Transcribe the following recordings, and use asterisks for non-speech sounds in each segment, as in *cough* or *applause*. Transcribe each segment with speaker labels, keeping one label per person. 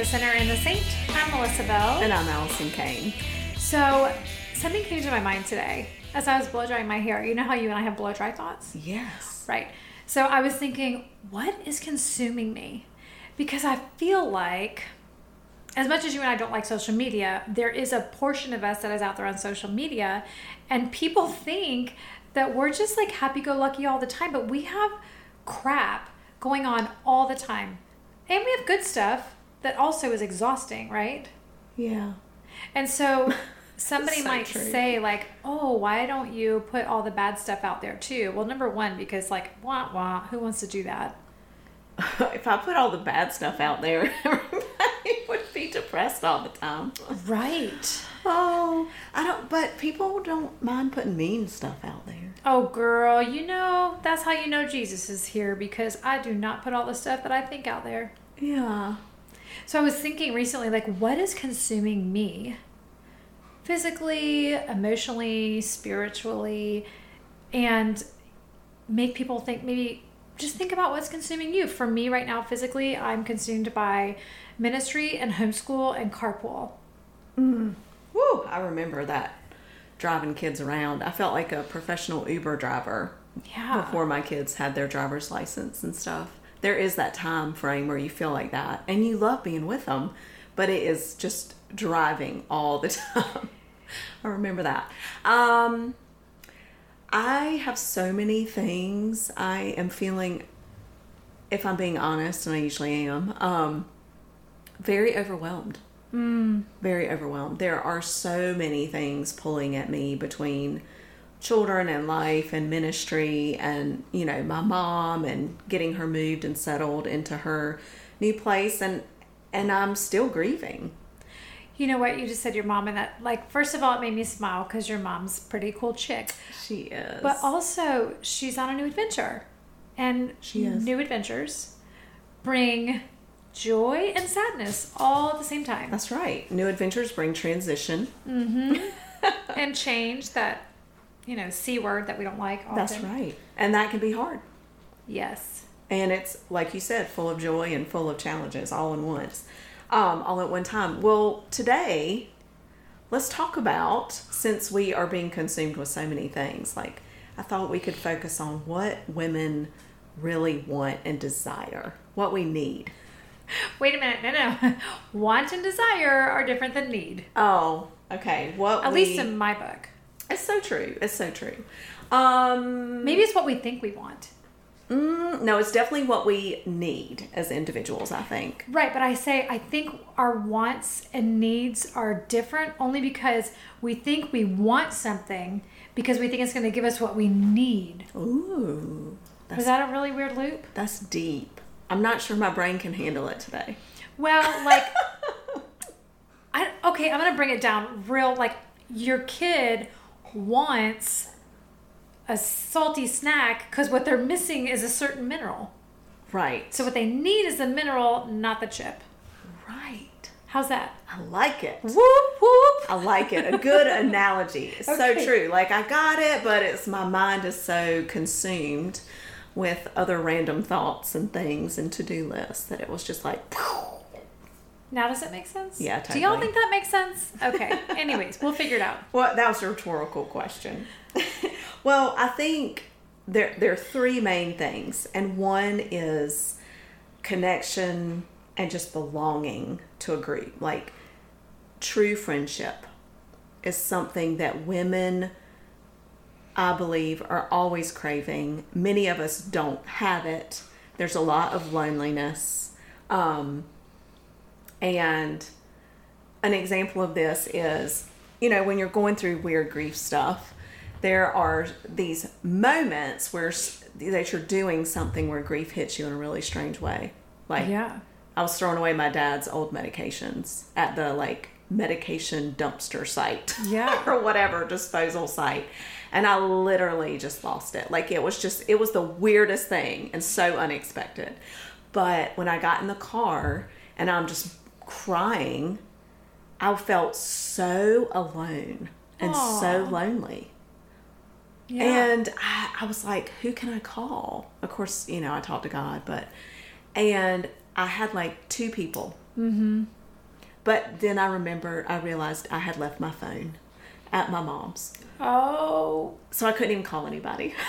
Speaker 1: the Center and the Saint. I'm Melissa Bell.
Speaker 2: And I'm Allison Kane.
Speaker 1: So, something came to my mind today as I was blow drying my hair. You know how you and I have blow dry thoughts?
Speaker 2: Yes.
Speaker 1: Right. So, I was thinking, what is consuming me? Because I feel like, as much as you and I don't like social media, there is a portion of us that is out there on social media, and people think that we're just like happy go lucky all the time, but we have crap going on all the time. And we have good stuff that also is exhausting, right?
Speaker 2: Yeah.
Speaker 1: And so *laughs* somebody
Speaker 2: So
Speaker 1: might
Speaker 2: true.
Speaker 1: say, like, oh, why don't you put all the bad stuff out there too? Well, number one, because, like, wah wah, who wants to do that? *laughs*
Speaker 2: if I put all the bad stuff out there, *laughs* everybody would be depressed all the time.
Speaker 1: Right.
Speaker 2: Oh, I don't, but people don't mind putting mean stuff out there.
Speaker 1: Oh, girl, you know, that's how you know Jesus is here because I do not put all the stuff that I think out there.
Speaker 2: Yeah.
Speaker 1: So I was thinking recently, like, what is consuming me? Physically, emotionally, spiritually, and make people think maybe just think about what's consuming you. For me right now, physically, I'm consumed by ministry and homeschool and carpool. Mm.
Speaker 2: Woo, I remember that driving kids around. I felt like a professional Uber driver
Speaker 1: Yeah.
Speaker 2: before my kids had their driver's license and stuff. There is that time frame where you feel like that and you love being with them, but it is just driving all the *laughs* time. I remember that. Um I have so many things I am feeling if I'm being honest and I usually am um very overwhelmed very overwhelmed. There are so many things pulling at me between children and life and ministry and you know my mom and getting her moved and settled into her new place and and I'm still grieving.
Speaker 1: You know what? You just said your mom, and that, like, first of all, it made me smile because your mom's a pretty cool chick.
Speaker 2: She is.
Speaker 1: But also, she's on a new adventure. And
Speaker 2: She is.
Speaker 1: new adventures bring joy and sadness all at the same time.
Speaker 2: that's right. New adventures bring transition. Mm-hmm. *laughs*
Speaker 1: and change that, you know, C word that we don't like often.
Speaker 2: That's right. And that can be hard.
Speaker 1: Yes.
Speaker 2: and it's like you said full of joy and full of challenges all in once um, all at one time well today let's talk about since we are being consumed with so many things like i thought we could focus on what women really want and desire what we need
Speaker 1: Wait a minute. No, no. *laughs* Want and desire are different than need.
Speaker 2: oh okay what
Speaker 1: At
Speaker 2: we,
Speaker 1: least in my book.
Speaker 2: It's so true it's so true um
Speaker 1: Maybe it's what we think we want.
Speaker 2: mm, no it's definitely what we need as individuals i think
Speaker 1: Right, but I say I think our wants and needs are different only because we think we want something because we think it's going to give us what we need.
Speaker 2: ooh
Speaker 1: Was that a really weird loop?
Speaker 2: that's deep i'm not sure my brain can handle it today
Speaker 1: Well, like *laughs* I okay, I'm going to bring it down real like your kid wants a salty snack cuz what they're missing is a certain mineral.
Speaker 2: Right.
Speaker 1: So what they need is the mineral, not the chip.
Speaker 2: right.
Speaker 1: How's that?
Speaker 2: I like it.
Speaker 1: Whoop whoop.
Speaker 2: I like it. A good *laughs* analogy. It's
Speaker 1: Okay.
Speaker 2: so true. Like I got it, but it's my mind is so consumed with other random thoughts and things and to-do lists that it was just like
Speaker 1: Now does it make sense?
Speaker 2: Yeah, Totally.
Speaker 1: Do y'all think that makes sense? Okay. Anyways, we'll figure it out. *laughs*
Speaker 2: Well, that was a rhetorical question. *laughs* well, I think there there are three main things, and one is connection and just belonging to a group. Like true friendship is something that women I believe are always craving. Many of us don't have it. There's a lot of loneliness. Um, and an example of this is, you know, when you're going through weird grief stuff, there are these moments where that you're doing something where grief hits you in a really strange way. Like,
Speaker 1: Yeah.
Speaker 2: I was throwing away my dad's old medications at the like medication dumpster site.
Speaker 1: Yeah. *laughs*
Speaker 2: or whatever disposal site. And I literally just lost it. Like it was just it was the weirdest thing and so unexpected. But when I got in the car and I'm just crying, I felt so alone and so lonely.
Speaker 1: Yeah.
Speaker 2: And I, I was like, who can I call? Of course, you know, I talked to God, but, and I had like two people. Mm-hmm. But then I remember I realized I had left my phone at my mom's,
Speaker 1: Oh,
Speaker 2: so I couldn't even call anybody. *laughs*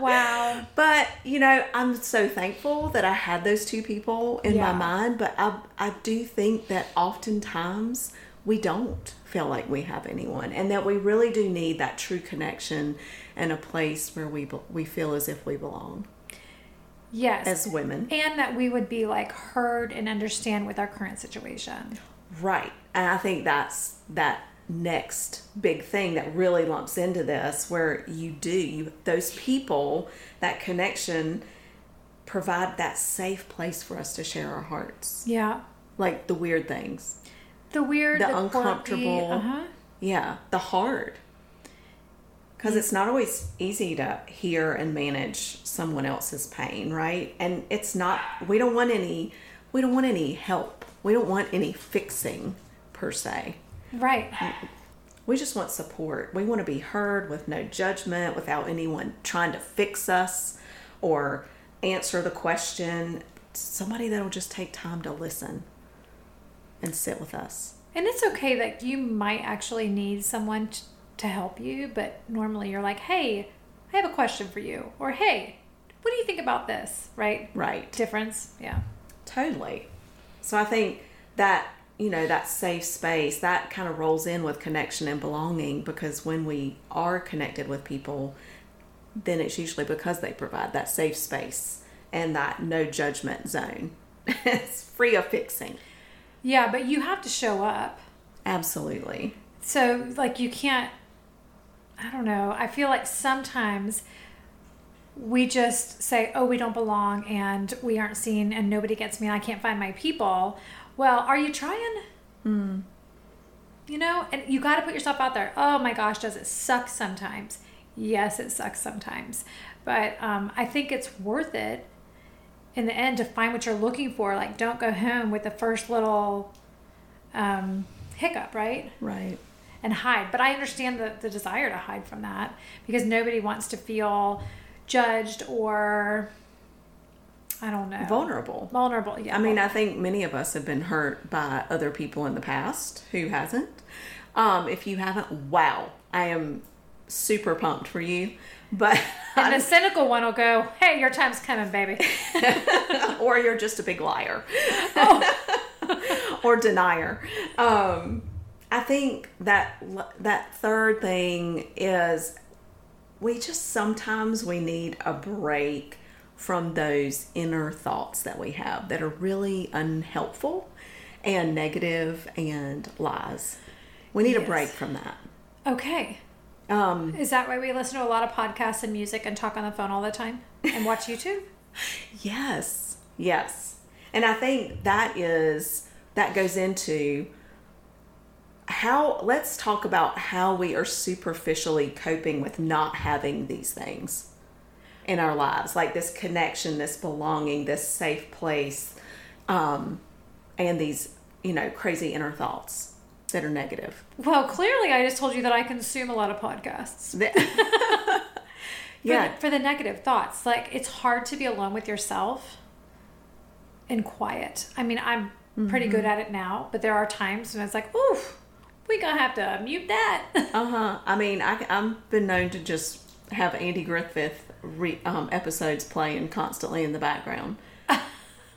Speaker 1: wow.
Speaker 2: But you know, I'm so thankful that I had those two people in
Speaker 1: Yeah.
Speaker 2: my mind. But I, I do think that oftentimes we don't feel like we have anyone, and that we really do need that true connection and a place where we we feel as if we belong
Speaker 1: Yes.
Speaker 2: as women.
Speaker 1: and that we would be like heard and understand with our current situation.
Speaker 2: Right. And I think that's that next big thing that really lumps into this where you do you, those people that connection provide that safe place for us to share our hearts
Speaker 1: Yeah.
Speaker 2: like the weird things
Speaker 1: The weird,
Speaker 2: The
Speaker 1: the,
Speaker 2: uncomfortable.
Speaker 1: Uh-huh.
Speaker 2: yeah the hard because it's not always easy to hear and manage someone else's pain right and it's not we don't want any we don't want any help we don't want any fixing per se
Speaker 1: Right.
Speaker 2: We just want support. We want to be heard with no judgment, without anyone trying to fix us or answer the question. Somebody that'll just take time to listen and sit with us.
Speaker 1: And it's okay that you might actually need someone t- to help you, but normally you're like, hey, I have a question for you. Or hey, what do you think about this? Right?
Speaker 2: Right.
Speaker 1: Difference. Yeah.
Speaker 2: Totally. So I think that, you know, that safe space, that kind of rolls in with connection and belonging because when we are connected with people, then it's usually because they provide that safe space and that no judgment zone. *laughs* it's free of fixing.
Speaker 1: Yeah, but you have to show up.
Speaker 2: Absolutely.
Speaker 1: So, like, you can't, I don't know. I feel like sometimes we just say, oh, we don't belong and we aren't seen and nobody gets me and I can't find my people. Well, are you trying? You know, and you got to put yourself out there. Oh my gosh, does it suck sometimes? Yes, it sucks sometimes. But um, I think it's worth it in the end to find what you're looking for. Like, don't go home with the first little um, hiccup, right?
Speaker 2: Right.
Speaker 1: and hide. But I understand the, the desire to hide from that because nobody wants to feel judged or I don't know
Speaker 2: Vulnerable.
Speaker 1: Vulnerable, yeah.
Speaker 2: I mean, I think many of us have been hurt by other people in the past. Who hasn't? Um, if you haven't, wow, I am super pumped for you. But *laughs*
Speaker 1: and the cynical one will go, "Hey, your time's coming, baby." *laughs*
Speaker 2: or you're just a big liar
Speaker 1: Oh. *laughs*
Speaker 2: or denier. Um, I think that that third thing is we just sometimes we need a break from those inner thoughts that we have that are really unhelpful and negative and lies. We need a break from that.
Speaker 1: okay,
Speaker 2: Um,
Speaker 1: is that why we listen to a lot of podcasts and music and talk on the phone all the time and watch YouTube? *laughs*
Speaker 2: Yes, yes. And I think that is, that goes into how, let's talk about how we are superficially coping with not having these things in our lives, like this connection, this belonging, this safe place, um, and these, you know, crazy inner thoughts that are negative.
Speaker 1: Well, clearly, I just told you that I consume a lot of podcasts. *laughs* *laughs* For
Speaker 2: yeah,
Speaker 1: the, for the negative thoughts, like it's hard to be alone with yourself and quiet. I mean, I'm pretty good at it now, but there are times when it's like, oof, we gonna have to mute that. *laughs*
Speaker 2: Uh huh. I mean, I, I've been known to just have Andy Griffith re, um, episodes playing constantly in the background. *laughs*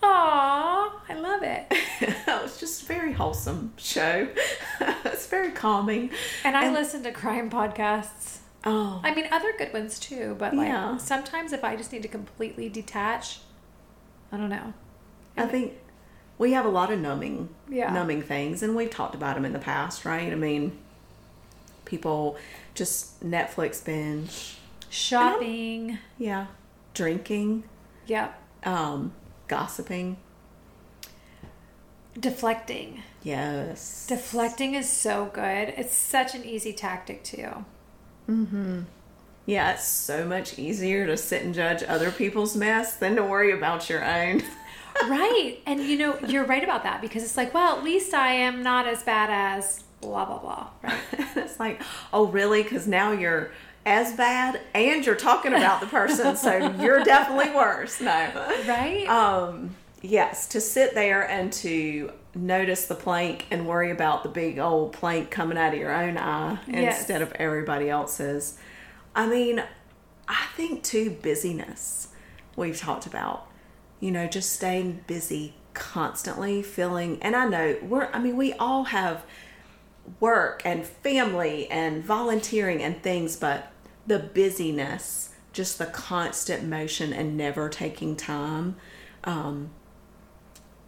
Speaker 1: Aw, I love it.
Speaker 2: it was just a very wholesome show. *laughs* it's very calming.
Speaker 1: And I
Speaker 2: And-
Speaker 1: listen to crime podcasts.
Speaker 2: Oh,
Speaker 1: I mean, other good ones too, but like
Speaker 2: Yeah.
Speaker 1: sometimes if I just need to completely detach, I don't know.
Speaker 2: I think we have a lot of numbing,
Speaker 1: Yeah.
Speaker 2: numbing things, and we've talked about them in the past, right? I mean, people just Netflix binge,
Speaker 1: Shopping.
Speaker 2: yeah, drinking,
Speaker 1: Yep.
Speaker 2: um, gossiping.
Speaker 1: Deflecting.
Speaker 2: Yes.
Speaker 1: Deflecting is so good. It's such an easy tactic too. Mm hmm.
Speaker 2: Yeah, it's so much easier to sit and judge other people's mess than to worry about your own. *laughs*
Speaker 1: right. And you know, you're right about that because it's like, well, at least I am not as bad as blah, blah, blah. Right. *laughs*
Speaker 2: it's like, oh, really? Because now you're as bad and you're talking about the person, so you're *laughs* definitely worse. No.
Speaker 1: Right?
Speaker 2: Um, yes, to sit there and to notice the plank and worry about the big old plank coming out of your own eye
Speaker 1: Yes.
Speaker 2: instead of everybody else's. I mean, I think too busyness we've talked about. You know, just staying busy constantly, feeling and I know we're I mean, we all have work and family and volunteering and things, but the busyness, just the constant motion and never taking time, um,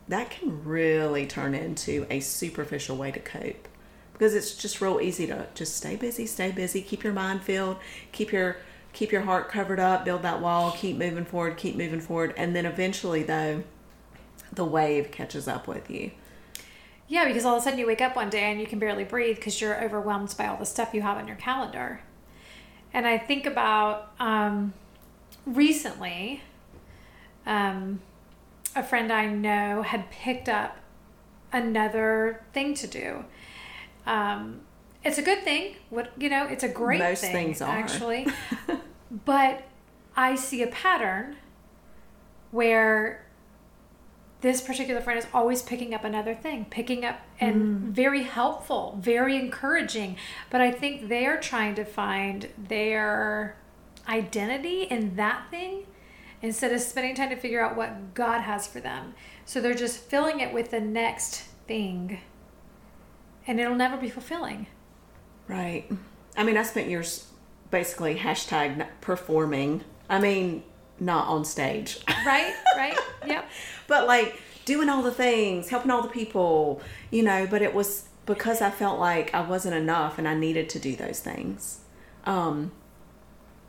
Speaker 2: that can really turn into a superficial way to cope because it's just real easy to just stay busy, stay busy, keep your mind filled, keep your keep your heart covered up, build that wall, keep moving forward, keep moving forward, and then eventually though the wave catches up with you.
Speaker 1: Yeah, because all of a sudden you wake up one day and you can barely breathe because you're overwhelmed by all the stuff you have on your calendar. And I think about um, recently, um, a friend I know had picked up another thing to do. Um, it's a good thing. What you know, it's a great
Speaker 2: Most
Speaker 1: thing
Speaker 2: things are.
Speaker 1: actually. *laughs* but I see a pattern where this particular friend is always picking up another thing, picking up and mm. very helpful, very encouraging. But I think they're trying to find their identity in that thing instead of spending time to figure out what God has for them. So they're just filling it with the next thing. And it'll never be fulfilling.
Speaker 2: Right. I mean, I spent years basically hashtag performing. I mean, not on stage,
Speaker 1: Right? *laughs* right? Yep.
Speaker 2: but like doing all the things, helping all the people, you know. But it was because I felt like I wasn't enough and I needed to do those things. Um,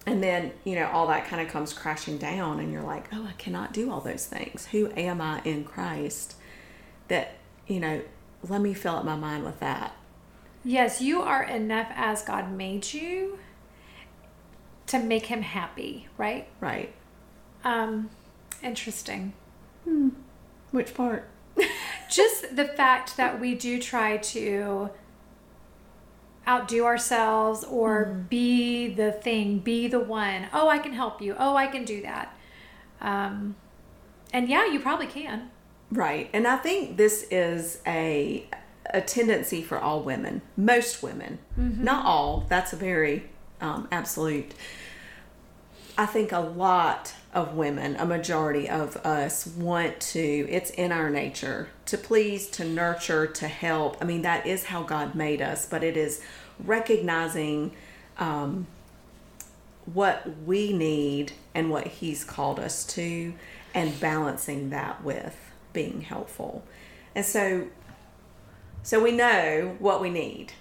Speaker 2: and then, you know, all that kind of comes crashing down, and you're like, oh, I cannot do all those things. Who am I in Christ? That, you know, let me fill up my mind with that.
Speaker 1: Yes, you are enough as God made you to make him happy, right?
Speaker 2: Right.
Speaker 1: Um interesting.
Speaker 2: Which part? *laughs*
Speaker 1: Just the fact that we do try to outdo ourselves or be the thing, be the one. Oh, I can help you. Oh, I can do that. Um and yeah, you probably can.
Speaker 2: Right. And I think this is a a tendency for all women, most women, not all. That's a very um, absolute. I think a lot of women, a majority of us, want to, it's in our nature to please, to nurture, to help. I mean, that is how God made us, but it is recognizing um, what we need and what He's called us to, and balancing that with being helpful. And so, so we know what we need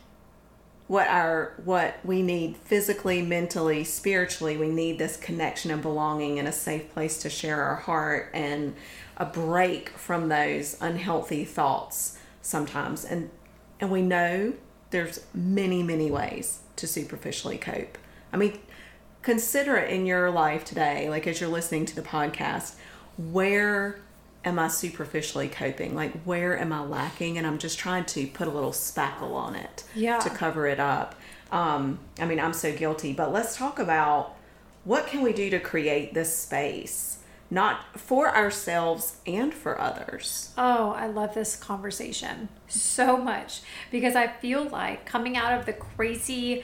Speaker 2: what our what we need physically mentally spiritually we need this connection and belonging and a safe place to share our heart and a break from those unhealthy thoughts sometimes. And and we know there's many many ways to superficially cope. I mean consider it in your life today like as you're listening to the podcast where am i superficially coping like where am i lacking and i'm just trying to put a little spackle on it
Speaker 1: Yeah.
Speaker 2: to cover it up um, i mean i'm so guilty but let's talk about what can we do to create this space not for ourselves and for others
Speaker 1: Oh, I love this conversation so much because I feel like coming out of the crazy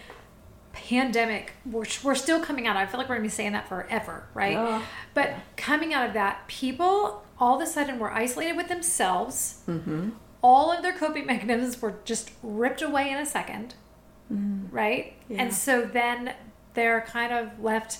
Speaker 1: pandemic, which we're still coming out. I feel like we're gonna be saying that forever, right?
Speaker 2: Yeah.
Speaker 1: But coming out of that, people all of a sudden were isolated with themselves. Mm-hmm. All of their coping *laughs* mechanisms were just ripped away in a 2nd right?
Speaker 2: Yeah.
Speaker 1: And so then they're kind of left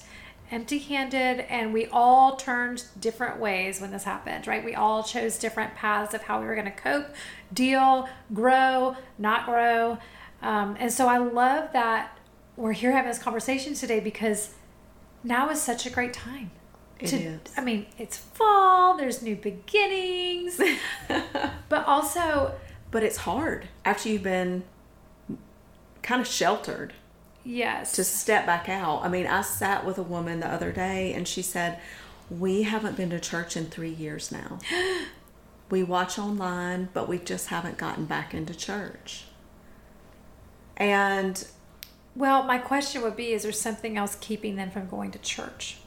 Speaker 1: empty handed, and we all turned different ways when this happened, right? We all chose different paths of how we were going to cope, deal, grow, not grow. Um, and so I love that we're here having this conversation today because now is such a great time.
Speaker 2: It
Speaker 1: to,
Speaker 2: is.
Speaker 1: I mean, it's fall, there's new beginnings, *laughs* but also,
Speaker 2: but it's hard after you've been kind of sheltered
Speaker 1: yes.
Speaker 2: to step back out. I mean, I sat with a woman the other day and she said, We haven't been to church in three years now. *gasps* we watch online, but we just haven't gotten back into church. And
Speaker 1: Well, my question would be is there something else keeping them from going to church?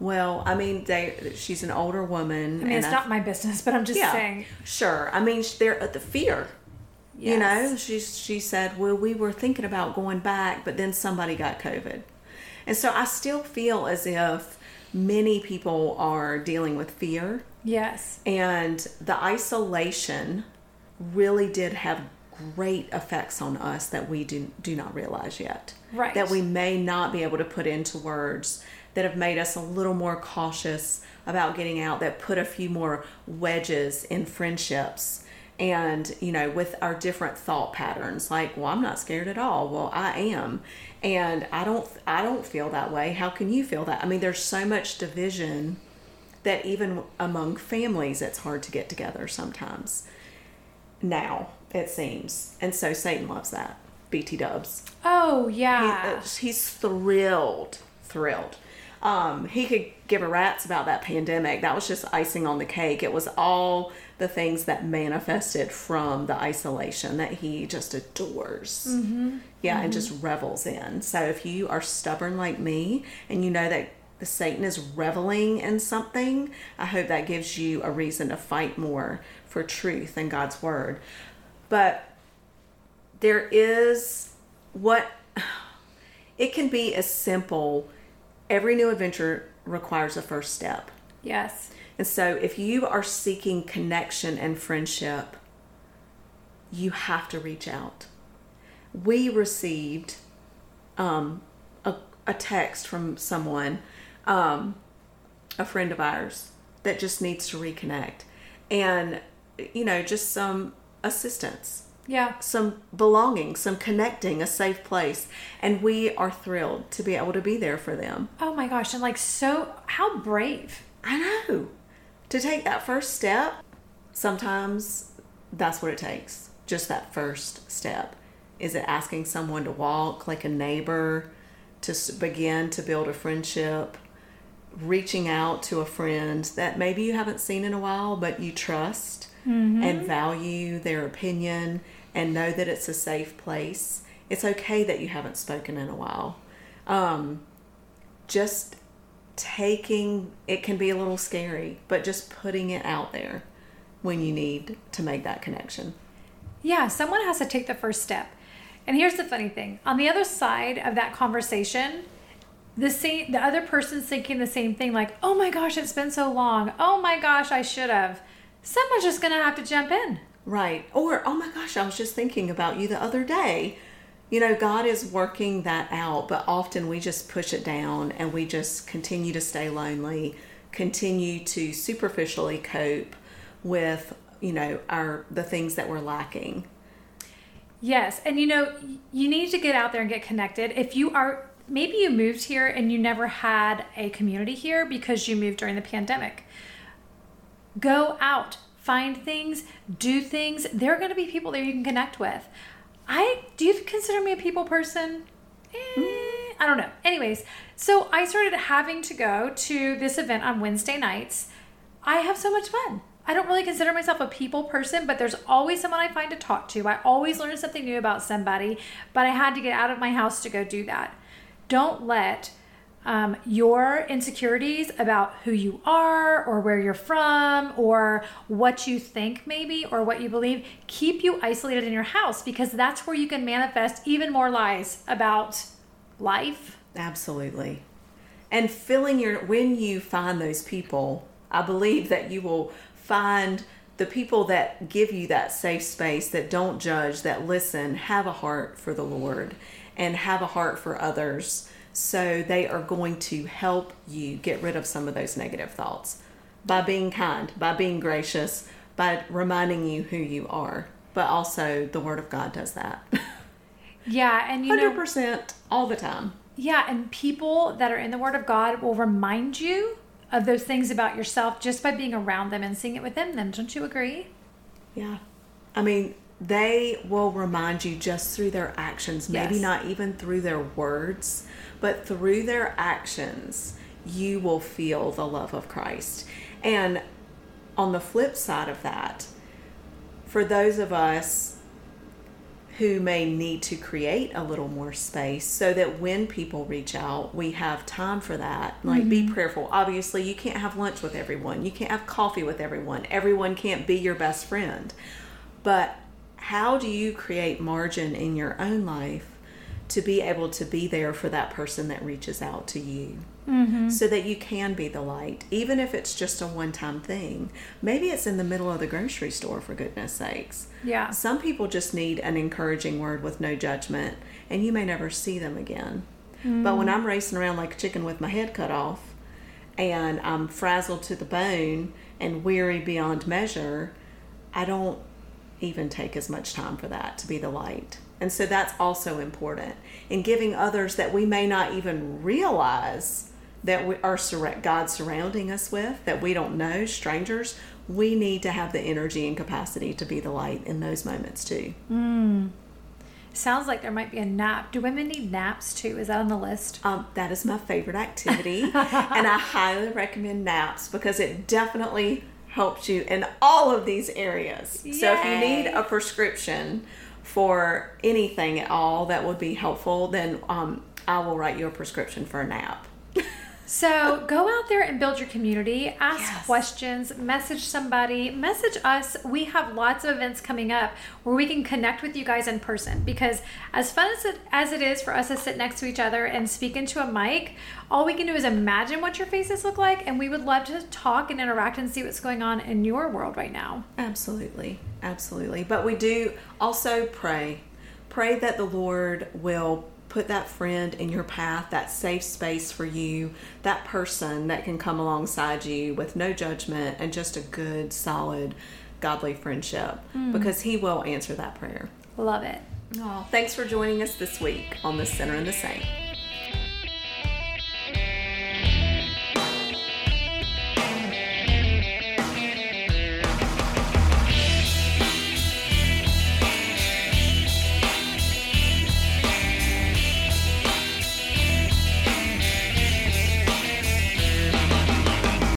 Speaker 2: Well, I mean, they she's an older woman.
Speaker 1: I mean, it's not my business, but I'm just
Speaker 2: yeah,
Speaker 1: saying.
Speaker 2: Sure. I mean, they're at the fear. You know, she she said, "Well, we were thinking about going back, but then somebody got COVID." And so I still feel as if many people are dealing with fear
Speaker 1: Yes.
Speaker 2: and the isolation really did have great effects on us that we do, do not realize yet.
Speaker 1: Right.
Speaker 2: That we may not be able to put into words that have made us a little more cautious about getting out, that put a few more wedges in friendships. And, you know, with our different thought patterns, like, well, I'm not scared at all. Well, I am. And I don't I don't feel that way. How can you feel that? I mean, there's so much division that even among families it's hard to get together sometimes now it seems and so satan loves that bt dubs
Speaker 1: Oh yeah.
Speaker 2: uh, he's thrilled thrilled um, he could give a rat's about that pandemic. That was just icing on the cake. It was all the things that manifested from the isolation that he just adores. Yeah and just revels in. So if you are stubborn like me and you know that the satan is reveling in something i hope that gives you a reason to fight more for truth and god's word. But there is what *sighs* it can be as simple every new adventure requires a first step.
Speaker 1: Yes.
Speaker 2: and so if you are seeking connection and friendship you have to reach out. We received um, a, a text from someone um, a friend of ours that just needs to reconnect. And you know just some assistance
Speaker 1: Yeah.
Speaker 2: some belonging, some connecting, a safe place. And we are thrilled to be able to be there for them.
Speaker 1: Oh my gosh. And like so how brave.
Speaker 2: I know. To take that first step, sometimes that's what it takes. Just that first step. Is it asking someone to walk like a neighbor, to begin to build a friendship, reaching out to a friend that maybe you haven't seen in a while, but you trust mm-hmm. and value their opinion and know that it's a safe place? It's okay that you haven't spoken in a while. Um, just taking it can be a little scary, but just putting it out there when you need to make that connection.
Speaker 1: Yeah, someone has to take the first step. And here's the funny thing. On the other side of that conversation, the same the other person's thinking the same thing like, "Oh my gosh, it's been so long. Oh my gosh, I should have." Someone's just to have to jump in.
Speaker 2: Right. Or, oh my gosh, I was just thinking about you the other day. You know, God is working that out, but often we just push it down and we just continue to stay lonely, continue to superficially cope with, you know, our the things that we're lacking.
Speaker 1: Yes, and you know, you need to get out there and get connected. If you are maybe you moved here and you never had a community here because you moved during the pandemic. Go out, find things, do things. There are going to be people there you can connect with. I do you consider me a people person? Eh, I don't know. Anyways, so I started having to go to this event on Wednesday nights. I have so much fun. I don't really consider myself a people person, but there's always someone I find to talk to. I always learn something new about somebody, but I had to get out of my house to go do that. Don't let um, your insecurities about who you are or where you're from or what you think, maybe, or what you believe, keep you isolated in your house because that's where you can manifest even more lies about life.
Speaker 2: Absolutely. And filling your, when you find those people, I believe that you will find the people that give you that safe space, that don't judge, that listen, have a heart for the Lord and have a heart for others. So they are going to help you get rid of some of those negative thoughts by being kind, by being gracious, by reminding you who you are. But also, the Word of God does that.
Speaker 1: Yeah, and you know,
Speaker 2: 100% all the time.
Speaker 1: Yeah, and people that are in the Word of God will remind you of those things about yourself just by being around them and seeing it within them. Don't you agree?
Speaker 2: Yeah. I mean, they will remind you just through their actions, maybe
Speaker 1: Yes.
Speaker 2: not even through their words, but through their actions, you will feel the love of Christ. And on the flip side of that, for those of us who may need to create a little more space so that when people reach out, we have time for that. Like, mm-hmm. be prayerful. Obviously, you can't have lunch with everyone, you can't have coffee with everyone, everyone can't be your best friend. But how do you create margin in your own life to be able to be there for that person that reaches out to you? Mm-hmm. So that you can be the light, even if it's just a one time thing. Maybe it's in the middle of the grocery store, for goodness sakes.
Speaker 1: Yeah.
Speaker 2: Some people just need an encouraging word with no judgment, and you may never see them again. Mm. But when I'm racing around like a chicken with my head cut off, and I'm frazzled to the bone and weary beyond measure, I don't even take as much time for that to be the light. And so that's also important in giving others that we may not even realize that we are God surrounding us with, that we don't know, strangers. We need to have the energy and capacity to be the light in those moments too.
Speaker 1: Mm. Sounds like there might be a nap. Do women need naps too? Is that on the list?
Speaker 2: Um, that is my favorite activity, *laughs* and I highly recommend naps because it definitely helps you in all of these areas. Yay. So if you need a prescription for anything at all that would be helpful, then um, I will write you a prescription for a nap. *laughs*
Speaker 1: So go out there and build your community, ask yes. questions, message somebody, message us. We have lots of events coming up where we can connect with you guys in person because as fun as it, as it is for us to sit next to each other and speak into a mic, all we can do is imagine what your faces look like and we would love to talk and interact and see what's going on in your world right now.
Speaker 2: Absolutely. Absolutely. But we do also pray. Pray that the Lord will put that friend in your path, that safe space for you, that person that can come alongside you with no judgment and just a good, solid, godly friendship mm. because He will answer that prayer.
Speaker 1: Love it.
Speaker 2: Oh, thanks for joining us this week on The Center and the Saint.